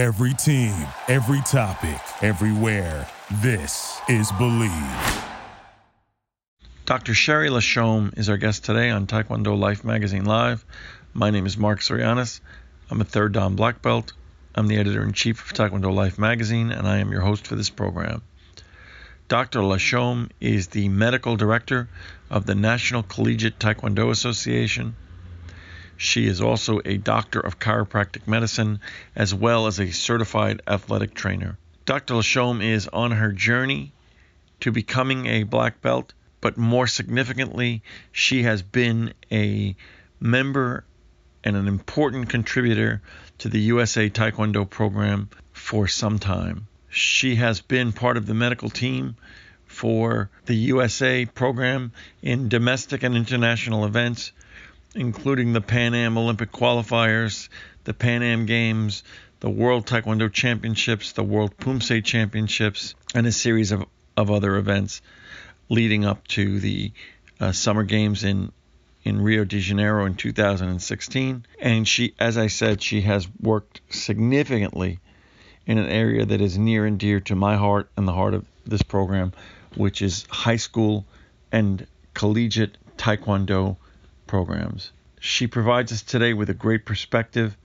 Every team, every topic, everywhere. This is Believe. Dr. Sherry Lashom is our guest today on Taekwondo Life Magazine Live. My name is Mark Sorianis. I'm a third Dan black belt. I'm the editor in chief of Taekwondo Life Magazine, and I am your host for this program. Dr. Lashom is the medical director of the National Collegiate Taekwondo Association. She is also a doctor of chiropractic medicine as well as a certified athletic trainer. Dr. Lashom is on her journey to becoming a black belt, but more significantly, she has been a member and an important contributor to the USA Taekwondo program for some time. She has been part of the medical team for the USA program in domestic and international events, including the Pan Am Olympic qualifiers, the Pan Am Games, the World Taekwondo Championships, the World Poomsae Championships, and a series of, of other events leading up to the uh, Summer Games in in Rio de Janeiro in 2016. And she, as I said, she has worked significantly in an area that is near and dear to my heart and the heart of this program, which is high school and collegiate taekwondo programs. She provides us today with a great perspective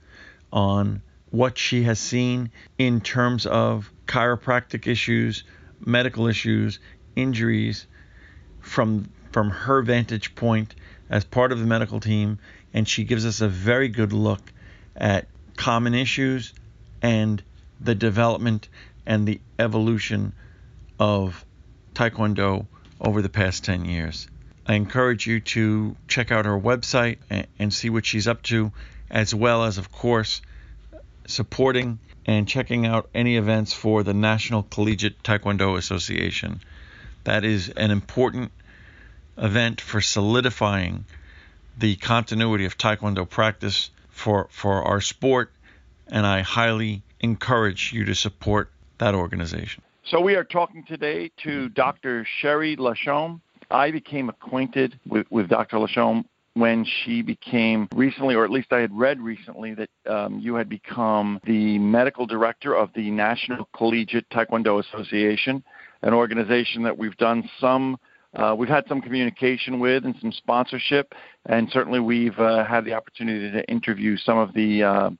on what she has seen in terms of chiropractic issues, medical issues, injuries from from her vantage point as part of the medical team, and she gives us a very good look at common issues and the development and the evolution of Taekwondo over the past 10 years. I encourage you to check out her website and, see what she's up to, as well as, of course, supporting and checking out any events for the National Collegiate Taekwondo Association. That is an important event for solidifying the continuity of Taekwondo practice for, for our sport, and I highly encourage you to support that organization. So we are talking today to Dr. Sherry Lashom. I became acquainted with, with Dr. Lashom when she became recently, or at least I had read recently, that um, you had become the medical director of the National Collegiate Taekwondo Association, an organization that we've done some uh, we've had some communication with and some sponsorship, and certainly we've uh, had the opportunity to interview some of the uh,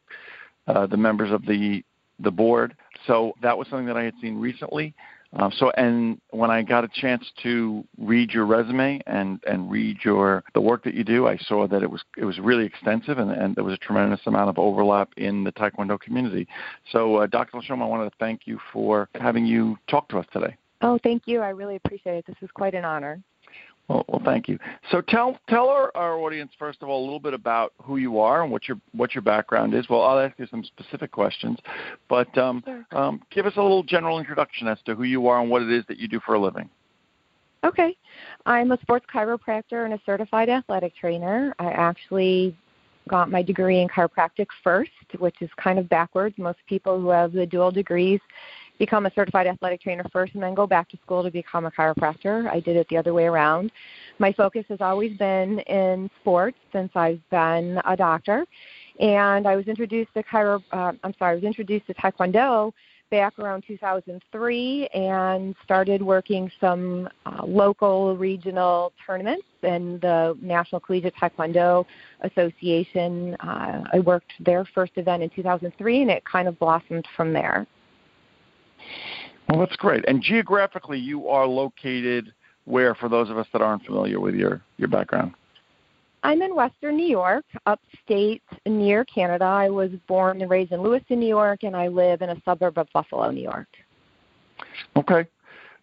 uh, the members of the the board. So that was something that I had seen recently. Um, so and when I got a chance to read your resume and and read your the work that you do, I saw that it was it was really extensive and, and there was a tremendous amount of overlap in the Taekwondo community. So uh, Dr. Lashom, I wanted to thank you for having you talk to us today. Oh, thank you. I really appreciate it. This is quite an honor. Well, well, thank you. So tell tell our, our audience first of all a little bit about who you are and what your what your background is. Well, I'll ask you some specific questions, but um, sure. um, give us a little general introduction as to who you are and what it is that you do for a living. Okay, I'm a sports chiropractor and a certified athletic trainer. I actually got my degree in chiropractic first, which is kind of backwards. Most people who have the dual degrees become a certified athletic trainer first and then go back to school to become a chiropractor. I did it the other way around. My focus has always been in sports since I've been a doctor. And I was introduced to chiro, uh, I'm sorry, I was introduced to Taekwondo back around 2003 and started working some uh, local regional tournaments in the National Collegiate Taekwondo Association. Uh, I worked their first event in 2003 and it kind of blossomed from there. Well, that's great. And geographically, you are located where, for those of us that aren't familiar with your, your background? I'm in Western New York, upstate near Canada. I was born and raised in Lewiston, New York, and I live in a suburb of Buffalo, New York. Okay.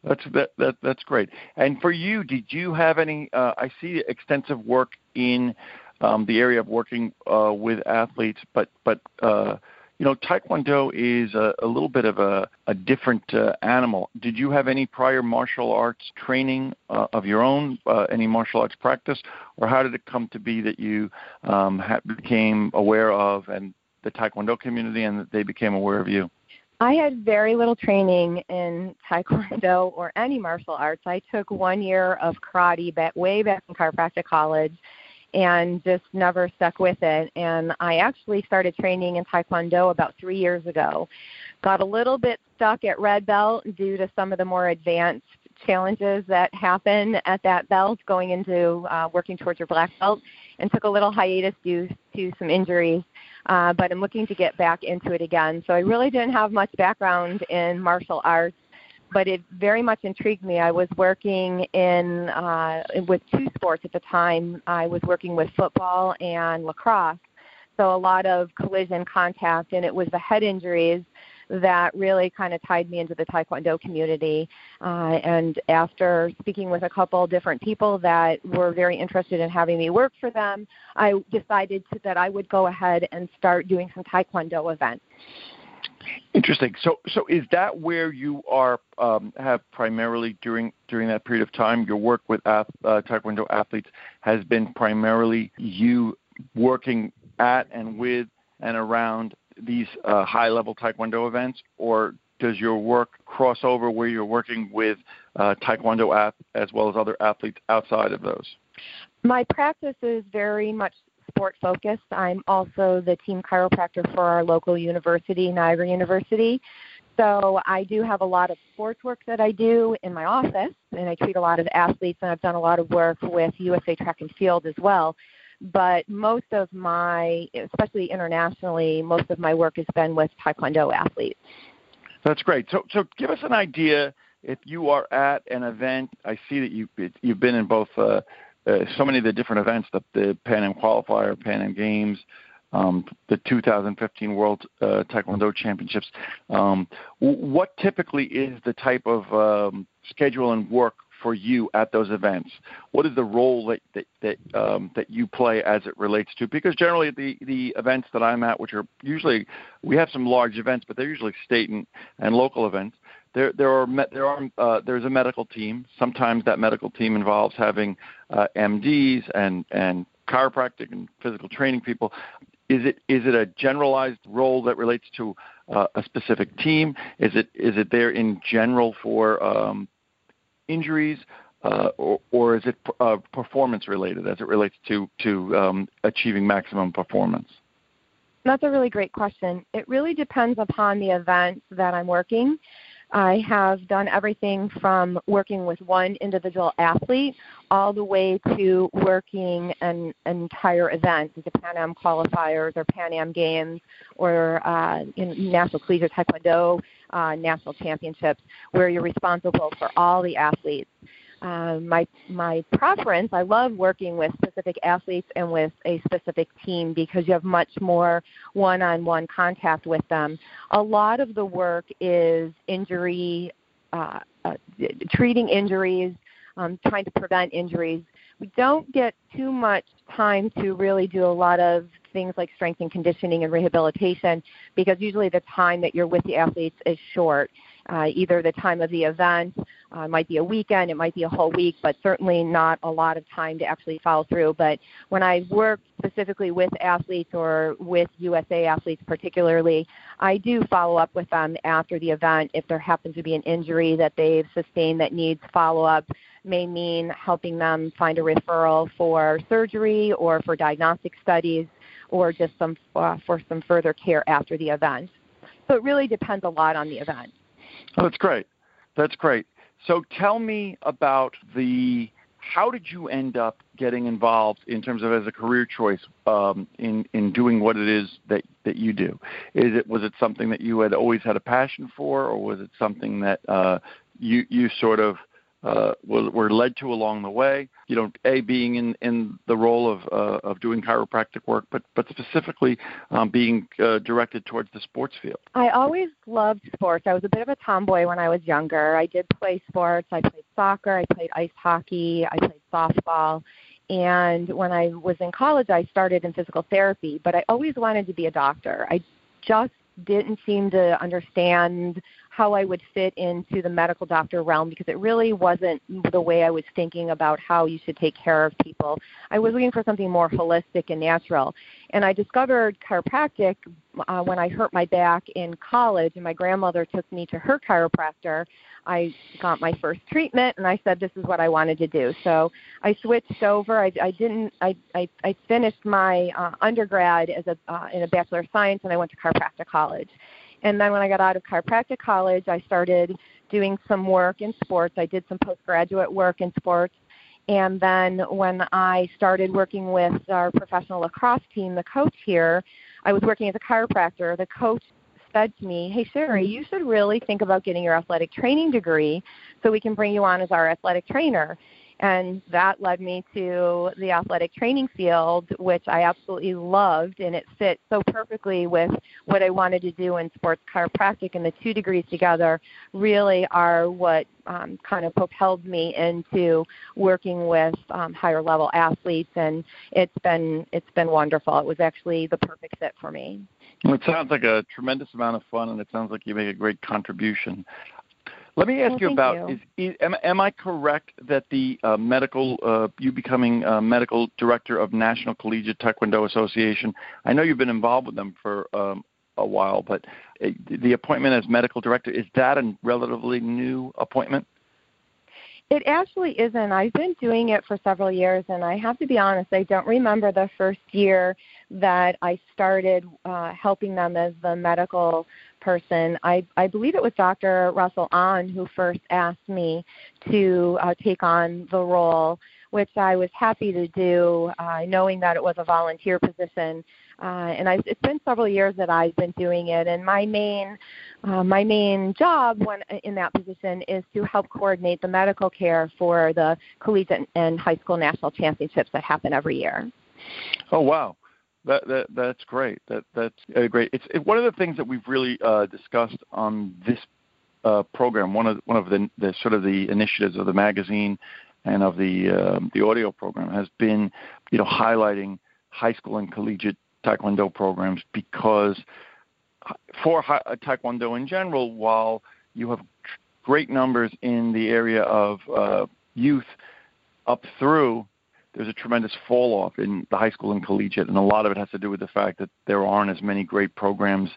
That's that, that that's great. And for you, did you have any? Uh, I see extensive work in um, the area of working uh, with athletes, but but uh, you know, Taekwondo is a, a little bit of a, a different uh, animal. Did you have any prior martial arts training uh, of your own, uh, any martial arts practice, or how did it come to be that you um, ha- became aware of and the Taekwondo community and that they became aware of you? I had very little training in Taekwondo or any martial arts. I took one year of karate back, way back in chiropractic college and just never stuck with it. And I actually started training in Taekwondo about three years ago. Got a little bit stuck at red belt due to some of the more advanced challenges that happen at that belt going into uh, working towards your black belt and took a little hiatus due to some injuries. Uh, but I'm looking to get back into it again. So I really didn't have much background in martial arts but it very much intrigued me. I was working in uh, with two sports at the time. I was working with football and lacrosse, so a lot of collision contact, and it was the head injuries that really kind of tied me into the Taekwondo community. Uh, and after speaking with a couple different people that were very interested in having me work for them, I decided to, that I would go ahead and start doing some Taekwondo events. Interesting. So, so is that where you are um, have primarily during during that period of time your work with uh, Taekwondo athletes has been primarily you working at and with and around these uh, high level Taekwondo events, or does your work cross over where you're working with uh, Taekwondo ath- as well as other athletes outside of those? My practice is very much sport focused. I'm also the team chiropractor for our local university, Niagara University. So I do have a lot of sports work that I do in my office, and I treat a lot of athletes, and I've done a lot of work with USA Track and Field as well. But most of my, especially internationally, most of my work has been with Taekwondo athletes. That's great. So, so give us an idea if you are at an event. I see that you you've been in both uh, uh, so many of the different events, the, the Pan Am qualifier, Pan Am Games, um, the 2015 World uh, Taekwondo Championships. Um, what typically is the type of um, schedule and work for you at those events? What is the role that that that, um, that you play as it relates to? Because generally, the the events that I'm at, which are usually we have some large events, but they're usually state and, and local events there there are there are uh, there's a medical team. Sometimes that medical team involves having uh, MDs and and chiropractic and physical training people. Is it is it a generalized role that relates to uh, a specific team? Is it is it there in general for um, injuries, uh, or, or is it uh, performance related as it relates to to um, achieving maximum performance? That's a really great question. It really depends upon the event that I'm working. I have done everything from working with one individual athlete all the way to working an entire event, the Pan Am qualifiers or Pan Am games or uh, National Collegiate Taekwondo uh, national championships, where you're responsible for all the athletes um, my my preference. I love working with specific athletes and with a specific team because you have much more one-on-one contact with them. A lot of the work is injury, uh, uh, treating injuries, um, trying to prevent injuries. We don't get too much time to really do a lot of things like strength and conditioning and rehabilitation because usually the time that you're with the athletes is short uh, either the time of the event, uh, might be a weekend, it might be a whole week, but certainly not a lot of time to actually follow through. But when I work specifically with athletes or with USA athletes particularly, I do follow up with them after the event if there happens to be an injury that they've sustained that needs follow up may mean helping them find a referral for surgery or for diagnostic studies or just some uh, for some further care after the event. So it really depends a lot on the event. Oh, that's great. That's great. So tell me about the how did you end up getting involved in terms of as a career choice um, in in doing what it is that that you do? Is it was it something that you had always had a passion for, or was it something that uh, you you sort of uh, were led to along the way. You know, a being in in the role of uh, of doing chiropractic work, but but specifically um, being uh, directed towards the sports field. I always loved sports. I was a bit of a tomboy when I was younger. I did play sports. I played soccer. I played ice hockey. I played softball. And when I was in college, I started in physical therapy. But I always wanted to be a doctor. I just didn't seem to understand how I would fit into the medical doctor realm because it really wasn't the way I was thinking about how you should take care of people. I was looking for something more holistic and natural. And I discovered chiropractic uh, when I hurt my back in college, and my grandmother took me to her chiropractor. I got my first treatment, and I said this is what I wanted to do. So I switched over. I, I didn't. I, I I finished my uh, undergrad as a uh, in a bachelor of science, and I went to chiropractic college. And then when I got out of chiropractic college, I started doing some work in sports. I did some postgraduate work in sports. And then when I started working with our professional lacrosse team, the coach here, I was working as a chiropractor. The coach said to me, Hey, Sherry, mm-hmm. you should really think about getting your athletic training degree so we can bring you on as our athletic trainer and that led me to the athletic training field which i absolutely loved and it fit so perfectly with what i wanted to do in sports chiropractic and the two degrees together really are what um, kind of propelled me into working with um, higher level athletes and it's been it's been wonderful it was actually the perfect fit for me it sounds like a tremendous amount of fun, and it sounds like you make a great contribution. Let me ask well, you about: you. Is, am, am, I correct that the uh, medical, uh, you becoming uh, medical director of National Collegiate Taekwondo Association? I know you've been involved with them for um, a while, but uh, the appointment as medical director is that a relatively new appointment? It actually isn't. I've been doing it for several years, and I have to be honest, I don't remember the first year that I started uh, helping them as the medical person. I, I believe it was Dr. Russell Ahn who first asked me to uh, take on the role, which I was happy to do, uh, knowing that it was a volunteer position. Uh, and I, it's been several years that I've been doing it. And my main, uh, my main job when in that position is to help coordinate the medical care for the collegiate and high school national championships that happen every year. Oh wow! That, that that's great. That that's uh, great. It's it, one of the things that we've really uh, discussed on this uh, program. One of one of the, the sort of the initiatives of the magazine and of the um, the audio program has been, you know, highlighting high school and collegiate taekwondo programs because for high, uh, taekwondo in general, while you have great numbers in the area of uh, youth up through there's a tremendous fall off in the high school and collegiate, and a lot of it has to do with the fact that there aren't as many great programs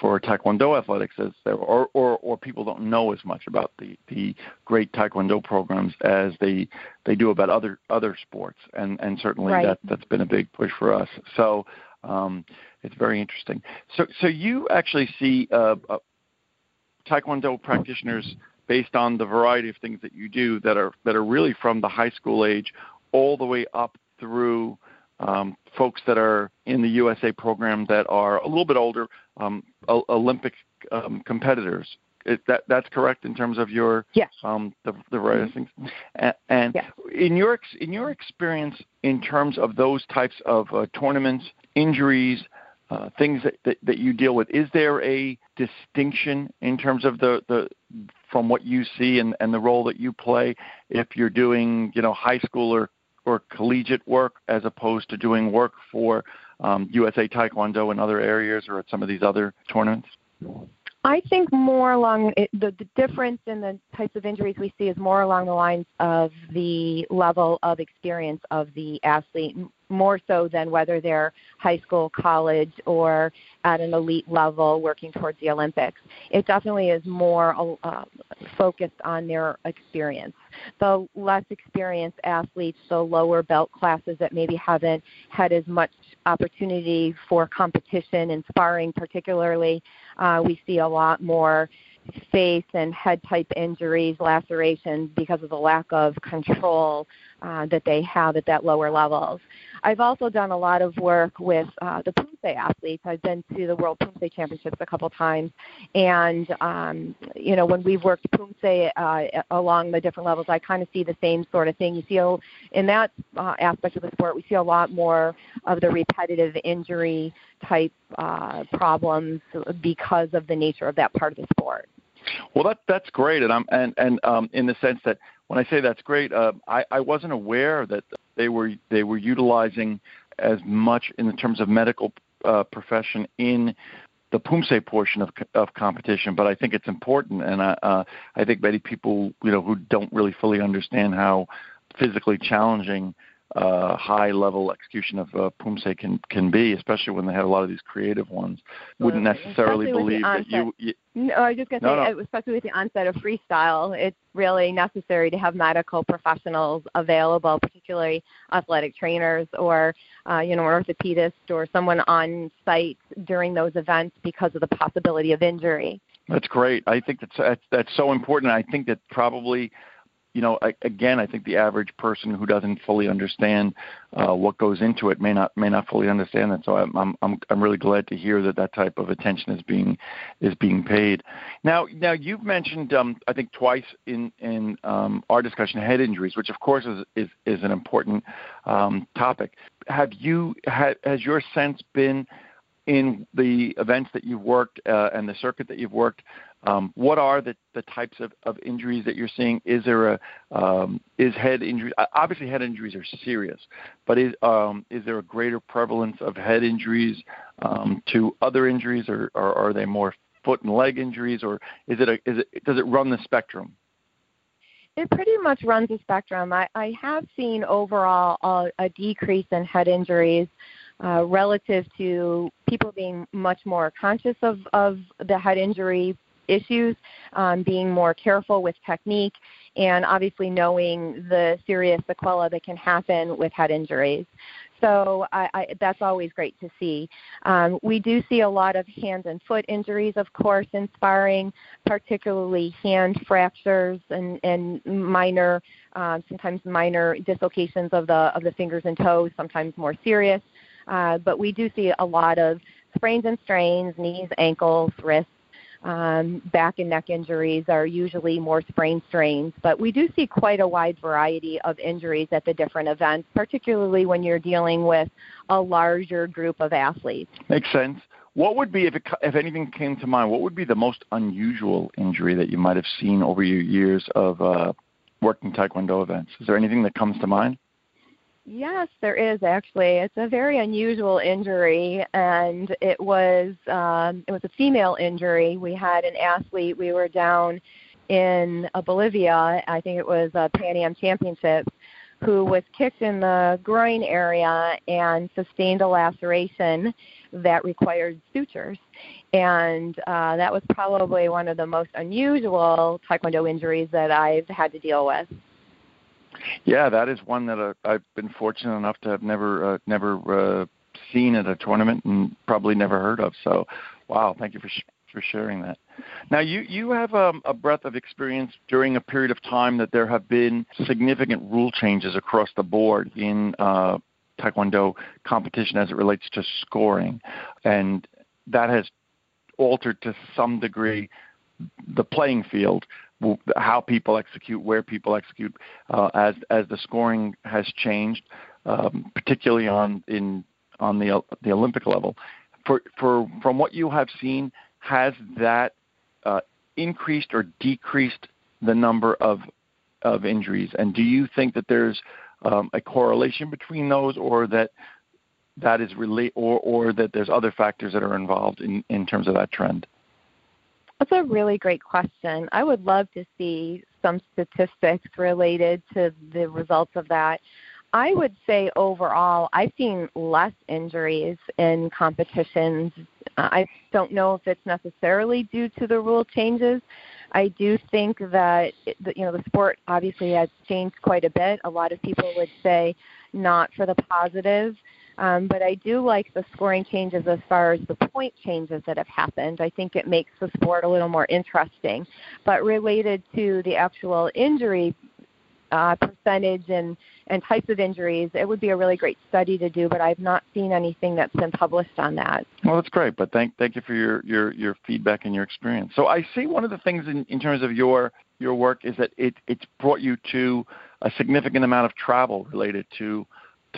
for Taekwondo athletics as there, or, or or people don't know as much about the the great Taekwondo programs as they they do about other other sports, and and certainly right. that that's been a big push for us. So um, it's very interesting. So so you actually see uh, uh, Taekwondo practitioners based on the variety of things that you do that are that are really from the high school age all the way up through um, folks that are in the USA program that are a little bit older, um, Olympic um, competitors. It, that that's correct in terms of your yes. um, the the various mm-hmm. things. And, and yes. in your in your experience, in terms of those types of uh, tournaments, injuries, uh, things that, that, that you deal with, is there a distinction in terms of the, the from what you see and, and the role that you play if you're doing you know high school or or collegiate work as opposed to doing work for um, USA Taekwondo and other areas or at some of these other tournaments? I think more along it, the, the difference in the types of injuries we see is more along the lines of the level of experience of the athlete, more so than whether they're high school, college, or at an elite level working towards the Olympics. It definitely is more uh, focused on their experience. The less experienced athletes, the lower belt classes that maybe haven't had as much opportunity for competition and sparring, particularly, uh, we see a lot more face and head type injuries, lacerations because of the lack of control uh, that they have at that lower levels. I've also done a lot of work with uh, the Poomsae athletes. I've been to the World Poomsae Championships a couple times, and um, you know when we've worked Poomsae uh, along the different levels, I kind of see the same sort of thing. You see, in that uh, aspect of the sport, we see a lot more of the repetitive injury type uh, problems because of the nature of that part of the sport. Well, that that's great, and I'm and and um, in the sense that when I say that's great, uh, I I wasn't aware that they were they were utilizing as much in terms of medical uh, profession in the Poomsae portion of of competition, but I think it's important, and I uh, I think many people you know who don't really fully understand how physically challenging uh, high level execution of uh, Poomsae can can be, especially when they have a lot of these creative ones. Wouldn't necessarily believe that you, you. No, I was just going to no, say, no. especially with the onset of freestyle, it's really necessary to have medical professionals available, particularly athletic trainers or uh, you know an orthopedist or someone on site during those events because of the possibility of injury. That's great. I think that's that's, that's so important. I think that probably you know, I, again, I think the average person who doesn't fully understand uh, what goes into it may not may not fully understand that. So I'm I'm I'm really glad to hear that that type of attention is being is being paid. Now now you've mentioned um, I think twice in in um, our discussion head injuries, which of course is is, is an important um, topic. Have you has your sense been in the events that you've worked uh, and the circuit that you've worked um, what are the, the types of, of injuries that you're seeing? Is there a um, is head injury? Obviously, head injuries are serious, but is um, is there a greater prevalence of head injuries um, to other injuries, or, or are they more foot and leg injuries, or is it a, is it does it run the spectrum? It pretty much runs the spectrum. I, I have seen overall a, a decrease in head injuries. Uh, relative to people being much more conscious of, of the head injury issues, um, being more careful with technique, and obviously knowing the serious sequelae that can happen with head injuries. So I, I, that's always great to see. Um, we do see a lot of hand and foot injuries, of course, in sparring, particularly hand fractures and, and minor, um, sometimes minor dislocations of the of the fingers and toes, sometimes more serious. Uh, but we do see a lot of sprains and strains, knees, ankles, wrists, um, back and neck injuries are usually more sprain strains, but we do see quite a wide variety of injuries at the different events, particularly when you're dealing with a larger group of athletes. Makes sense. What would be, if, it, if anything came to mind, what would be the most unusual injury that you might have seen over your years of uh, working Taekwondo events? Is there anything that comes to mind? Yes, there is actually. It's a very unusual injury, and it was um, it was a female injury. We had an athlete. We were down in uh, Bolivia. I think it was a Pan Am Championship, who was kicked in the groin area and sustained a laceration that required sutures. And uh, that was probably one of the most unusual Taekwondo injuries that I've had to deal with. Yeah, that is one that uh, I've been fortunate enough to have never uh, never uh, seen at a tournament and probably never heard of. So, wow, thank you for sh- for sharing that. Now, you you have um, a breadth of experience during a period of time that there have been significant rule changes across the board in uh, Taekwondo competition as it relates to scoring, and that has altered to some degree the playing field how people execute, where people execute, uh, as as the scoring has changed, um, particularly on in on the the Olympic level. For for from what you have seen, has that uh, increased or decreased the number of of injuries? And do you think that there's um, a correlation between those, or that that is relate, or or that there's other factors that are involved in in terms of that trend? That's a really great question. I would love to see some statistics related to the results of that. I would say overall, I've seen less injuries in competitions. I don't know if it's necessarily due to the rule changes. I do think that you know the sport obviously has changed quite a bit. A lot of people would say not for the positive. Um, but I do like the scoring changes as far as the point changes that have happened. I think it makes the sport a little more interesting. But related to the actual injury uh, percentage and, and types of injuries, it would be a really great study to do, but I've not seen anything that's been published on that. Well, that's great, but thank, thank you for your, your, your feedback and your experience. So I see one of the things in, in terms of your, your work is that it, it's brought you to a significant amount of travel related to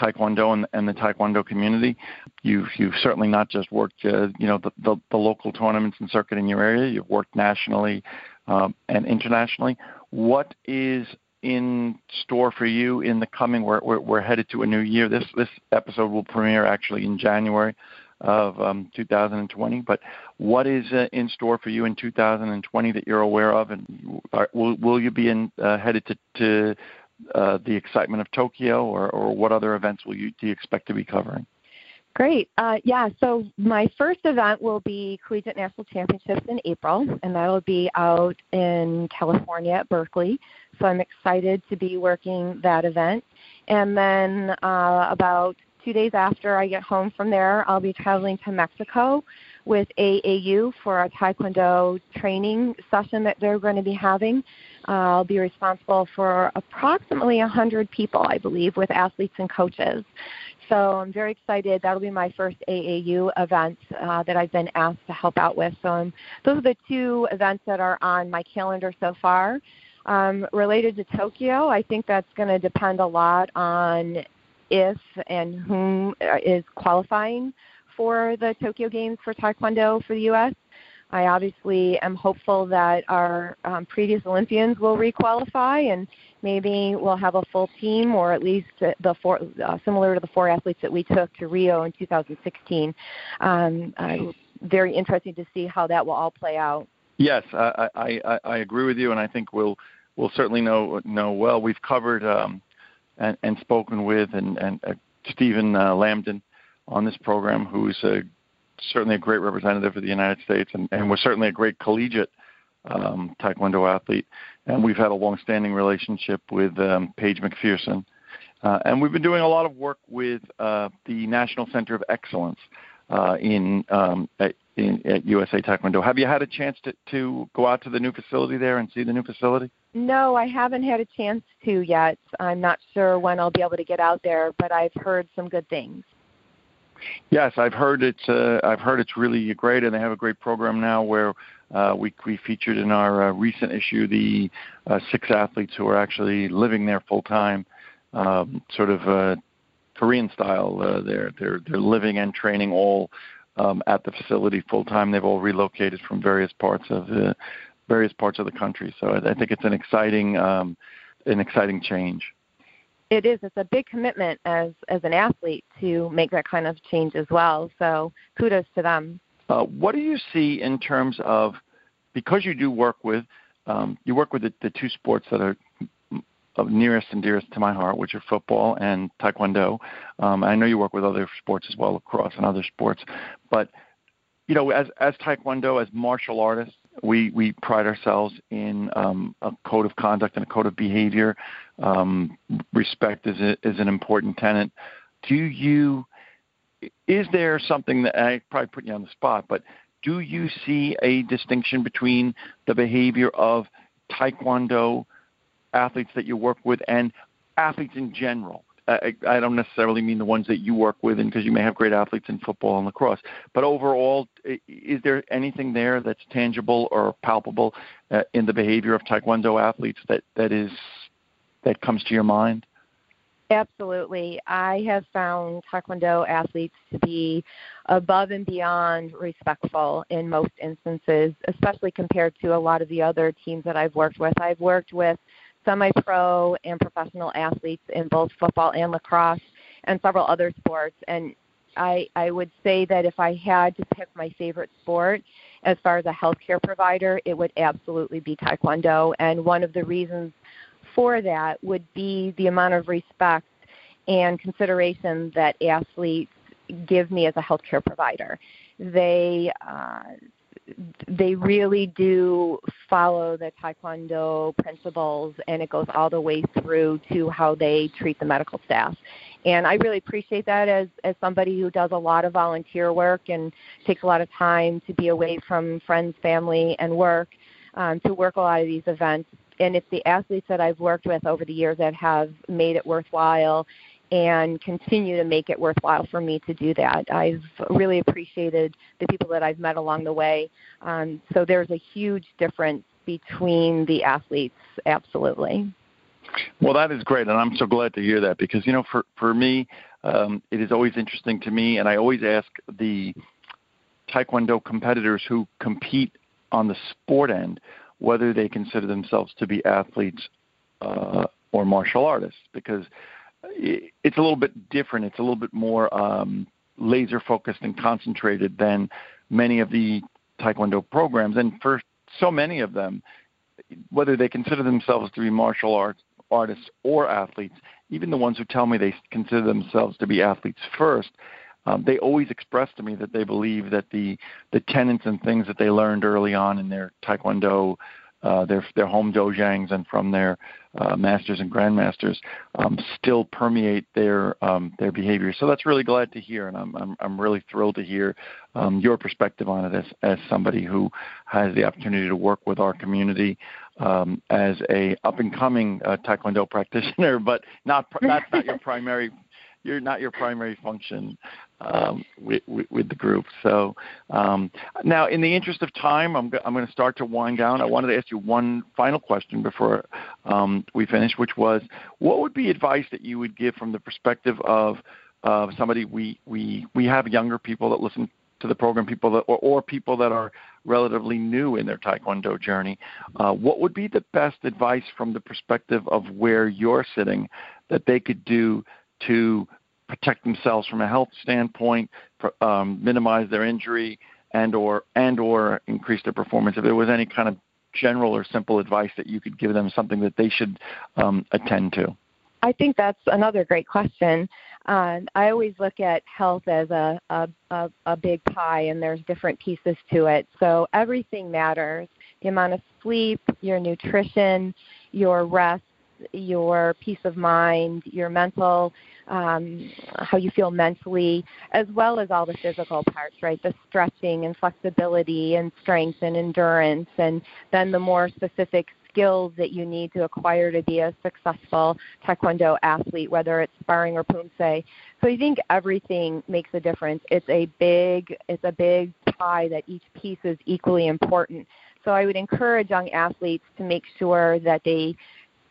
Taekwondo and, and the Taekwondo community. You've you've certainly not just worked uh, you know the, the, the local tournaments and circuit in your area. You've worked nationally um, and internationally. What is in store for you in the coming? We're, we're, we're headed to a new year. This this episode will premiere actually in January of um, 2020. But what is uh, in store for you in 2020 that you're aware of, and are, will will you be in, uh, headed to, to uh, the excitement of Tokyo, or, or what other events will you do you expect to be covering? Great. Uh, yeah, so my first event will be Collegiate National Championships in April, and that'll be out in California at Berkeley. So I'm excited to be working that event. And then uh, about two days after I get home from there, I'll be traveling to Mexico with AAU for a Taekwondo training session that they're going to be having. Uh, I'll be responsible for approximately 100 people, I believe, with athletes and coaches. So I'm very excited. That'll be my first AAU event uh, that I've been asked to help out with. So I'm, those are the two events that are on my calendar so far. Um, related to Tokyo, I think that's going to depend a lot on if and whom uh, is qualifying for the Tokyo Games for Taekwondo for the U.S. I obviously am hopeful that our um, previous Olympians will requalify and maybe we'll have a full team or at least the four, uh, similar to the four athletes that we took to Rio in 2016. Um, uh, very interesting to see how that will all play out. Yes, I, I, I agree with you, and I think we'll we'll certainly know know well. We've covered um, and, and spoken with and, and uh, Stephen uh, Lambdin on this program, who's a, certainly a great representative of the United States, and, and was certainly a great collegiate um, Taekwondo athlete. And we've had a long-standing relationship with um, Paige McPherson, uh, and we've been doing a lot of work with uh, the National Center of Excellence uh, in um, at, in, at USA Taekwondo. Have you had a chance to, to go out to the new facility there and see the new facility? No, I haven't had a chance to yet. I'm not sure when I'll be able to get out there, but I've heard some good things. Yes, I've heard it's uh, I've heard it's really great, and they have a great program now where uh, we we featured in our uh, recent issue the uh, six athletes who are actually living there full time, um, sort of uh, Korean style. Uh, they're they're they're living and training all um, at the facility full time. They've all relocated from various parts of the various parts of the country. So I, I think it's an exciting um, an exciting change. It is. It's a big commitment as as an athlete to make that kind of change as well. So kudos to them. Uh, what do you see in terms of because you do work with um, you work with the, the two sports that are of nearest and dearest to my heart, which are football and taekwondo. Um, I know you work with other sports as well, lacrosse and other sports, but you know, as as taekwondo, as martial artists, we we pride ourselves in um, a code of conduct and a code of behavior. Um, respect is a, is an important tenet. Do you? Is there something that I probably put you on the spot, but do you see a distinction between the behavior of taekwondo athletes that you work with and athletes in general? I, I don't necessarily mean the ones that you work with, and because you may have great athletes in football and lacrosse. But overall, is there anything there that's tangible or palpable uh, in the behavior of Taekwondo athletes that that is that comes to your mind? Absolutely. I have found Taekwondo athletes to be above and beyond respectful in most instances, especially compared to a lot of the other teams that I've worked with. I've worked with semi pro and professional athletes in both football and lacrosse and several other sports. And I, I would say that if I had to pick my favorite sport as far as a healthcare provider, it would absolutely be Taekwondo. And one of the reasons for that would be the amount of respect and consideration that athletes give me as a healthcare provider. They uh, they really do follow the taekwondo principles and it goes all the way through to how they treat the medical staff. And i really appreciate that as as somebody who does a lot of volunteer work and takes a lot of time to be away from friends family and work um, to work a lot of these events. And it's the athletes that i've worked with over the years that have made it worthwhile and continue to make it worthwhile for me to do that. I've really appreciated the people that I've met along the way. Um, so there's a huge difference between the athletes, absolutely. Well, that is great, and I'm so glad to hear that because you know, for for me, um, it is always interesting to me, and I always ask the Taekwondo competitors who compete on the sport end whether they consider themselves to be athletes uh, or martial artists because it's a little bit different. It's a little bit more um, laser focused and concentrated than many of the Taekwondo programs. And for so many of them, whether they consider themselves to be martial arts artists or athletes, even the ones who tell me they consider themselves to be athletes first, um, they always express to me that they believe that the the tenets and things that they learned early on in their taekwondo, uh, their their home dojangs and from their uh, masters and grandmasters, um, still permeate their um, their behavior. So that's really glad to hear, and I'm I'm, I'm really thrilled to hear um, your perspective on it as as somebody who has the opportunity to work with our community um, as a up and coming uh, taekwondo practitioner, but not that's not your primary you're not your primary function um, with, with, with, the group. So um, now, in the interest of time, I'm, I'm going to start to wind down. I wanted to ask you one final question before um, we finish, which was, what would be advice that you would give from the perspective of uh, somebody we we we have younger people that listen to the program, people that or, or people that are relatively new in their Taekwondo journey. Uh, what would be the best advice from the perspective of where you're sitting that they could do to protect themselves from a health standpoint, um, minimize their injury, and or and or increase their performance. If there was any kind of general or simple advice that you could give them, something that they should um, attend to. I think that's another great question. Uh, I always look at health as a, a, a, a big pie, and there's different pieces to it. So everything matters the amount of sleep, your nutrition, your rest, your peace of mind, your mental, um, how you feel mentally, as well as all the physical parts, right? The stretching and flexibility and strength and endurance, and then the more specific skills that you need to acquire to be a successful taekwondo athlete, whether it's sparring or poomsae. So I think everything makes a difference. It's a big it's a big pie that each piece is equally important. So I would encourage young athletes to make sure that they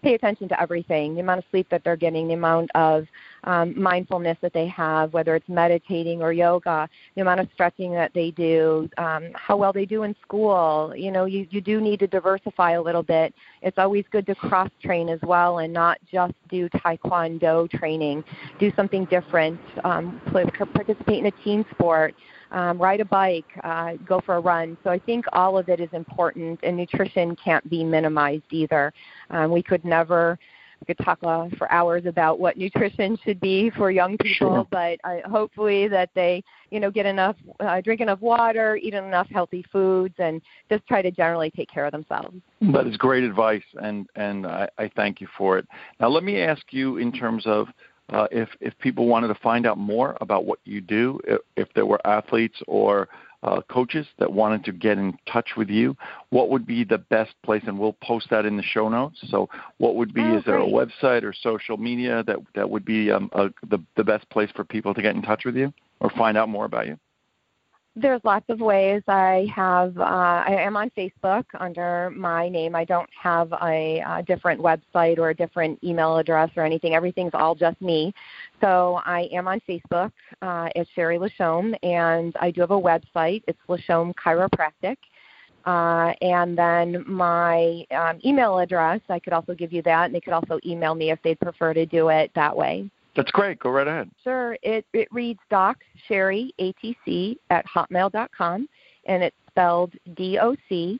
pay attention to everything the amount of sleep that they're getting, the amount of um, mindfulness that they have, whether it's meditating or yoga, the amount of stretching that they do, um, how well they do in school. You know, you, you do need to diversify a little bit. It's always good to cross train as well and not just do taekwondo training. Do something different, um, play, participate in a team sport um, ride a bike, uh, go for a run. So I think all of it is important, and nutrition can't be minimized either. Um, we could never could talk uh, for hours about what nutrition should be for young people, but uh, hopefully that they, you know, get enough, uh, drink enough water, eat enough healthy foods, and just try to generally take care of themselves. That is great advice, and and I, I thank you for it. Now let me ask you in terms of uh, if if people wanted to find out more about what you do, if, if there were athletes or uh, coaches that wanted to get in touch with you, what would be the best place? And we'll post that in the show notes. So, what would be? Oh, is there a website or social media that that would be um, a, the the best place for people to get in touch with you or find out more about you? There's lots of ways. I have uh, I am on Facebook under my name. I don't have a, a different website or a different email address or anything. Everything's all just me. So I am on Facebook uh, as Sherry Lashome, and I do have a website. It's Lashome Chiropractic. Uh, and then my um, email address, I could also give you that, and they could also email me if they'd prefer to do it that way. That's great. Go right ahead. Sure. It it reads Doc Sherry ATC at hotmail.com, and it's spelled D O C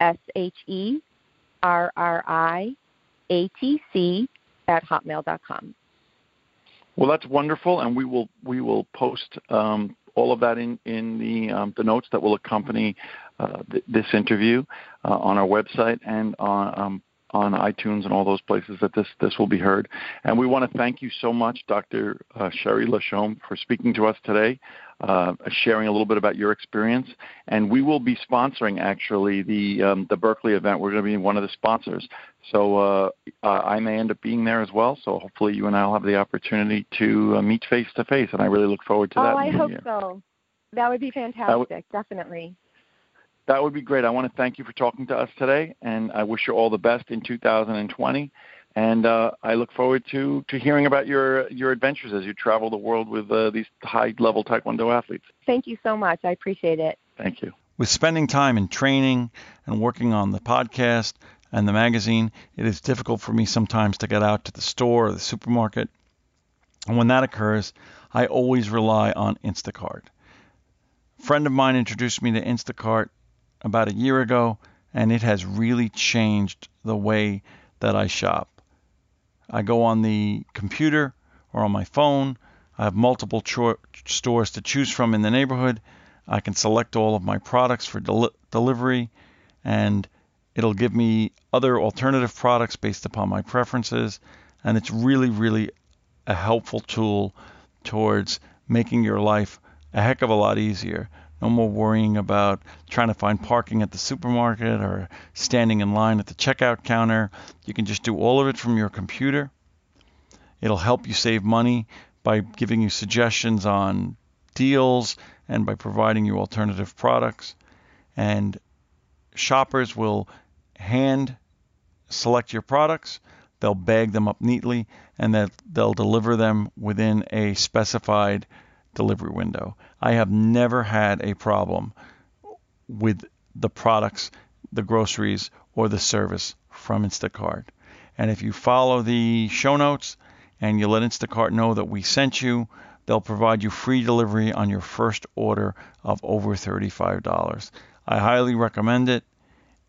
S H E R R I A T C at hotmail.com. Well, that's wonderful, and we will we will post um, all of that in in the um, the notes that will accompany uh, th- this interview uh, on our website and on um, on iTunes and all those places that this this will be heard. And we want to thank you so much, Dr. Uh, Sherry Lashome, for speaking to us today, uh, sharing a little bit about your experience. And we will be sponsoring actually the um, the Berkeley event. We're going to be one of the sponsors. So uh, uh, I may end up being there as well. So hopefully you and I will have the opportunity to uh, meet face to face. And I really look forward to that. Oh, I hope year. so. That would be fantastic. Definitely. That would be great. I want to thank you for talking to us today, and I wish you all the best in 2020. And uh, I look forward to, to hearing about your your adventures as you travel the world with uh, these high level Taekwondo athletes. Thank you so much. I appreciate it. Thank you. With spending time in training and working on the podcast and the magazine, it is difficult for me sometimes to get out to the store or the supermarket And when that occurs, I always rely on Instacart. A friend of mine introduced me to Instacart about a year ago, and it has really changed the way that I shop. I go on the computer or on my phone. I have multiple cho- stores to choose from in the neighborhood. I can select all of my products for del- delivery, and it'll give me other alternative products based upon my preferences. And it's really, really a helpful tool towards making your life a heck of a lot easier. No more worrying about trying to find parking at the supermarket or standing in line at the checkout counter. You can just do all of it from your computer. It'll help you save money by giving you suggestions on deals and by providing you alternative products. And shoppers will hand select your products, they'll bag them up neatly, and that they'll deliver them within a specified delivery window. I have never had a problem with the products, the groceries, or the service from Instacart. And if you follow the show notes and you let Instacart know that we sent you, they'll provide you free delivery on your first order of over $35. I highly recommend it,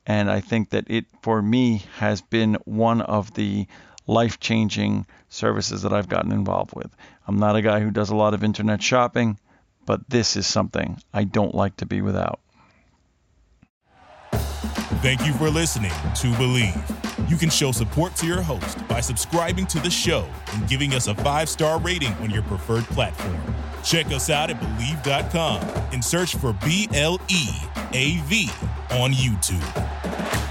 and I think that it, for me, has been one of the life changing services that I've gotten involved with. I'm not a guy who does a lot of internet shopping, but this is something I don't like to be without. Thank you for listening to Bleav. You can show support to your host by subscribing to the show and giving us a five star rating on your preferred platform. Check us out at Bleav.com and search for B L E A V on YouTube.